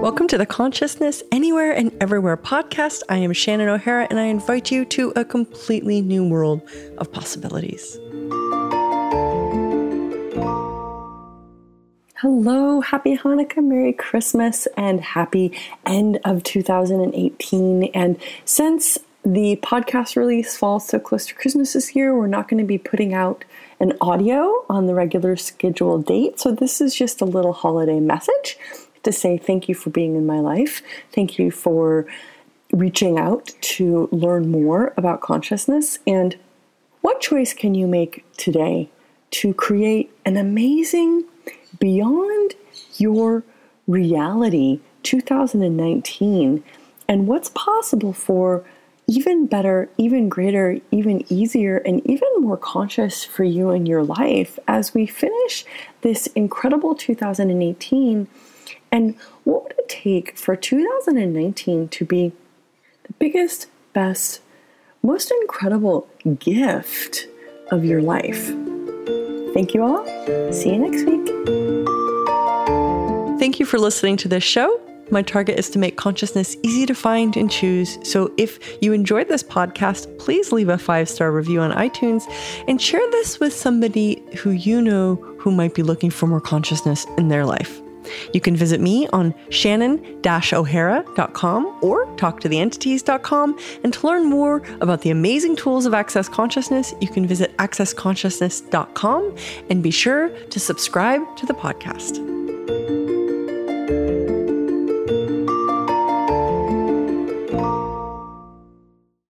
Welcome to the Consciousness Anywhere and Everywhere podcast. I am Shannon O'Hara, and I invite you to a completely new world of possibilities. Hello, happy Hanukkah, Merry Christmas, and happy end of 2018. And since the podcast release falls so close to Christmas this year, we're not going to be putting out an audio on the regular scheduled date. So, this is just a little holiday message to say thank you for being in my life. Thank you for reaching out to learn more about consciousness. And what choice can you make today to create an amazing, beyond your reality 2019 and what's possible for even better, even greater, even easier, and even more conscious for you in your life as we finish this incredible 2018 and what would it take for 2019 to be the biggest, best, most incredible gift of your life? Thank you all. See you next week. Thank you for listening to this show. My target is to make consciousness easy to find and choose. So if you enjoyed this podcast, please leave a five star review on iTunes and share this with somebody who you know who might be looking for more consciousness in their life. You can visit me on shannon-o'hara.com or talktotheentities.com. And to learn more about the amazing tools of Access Consciousness, you can visit accessconsciousness.com and be sure to subscribe to the podcast.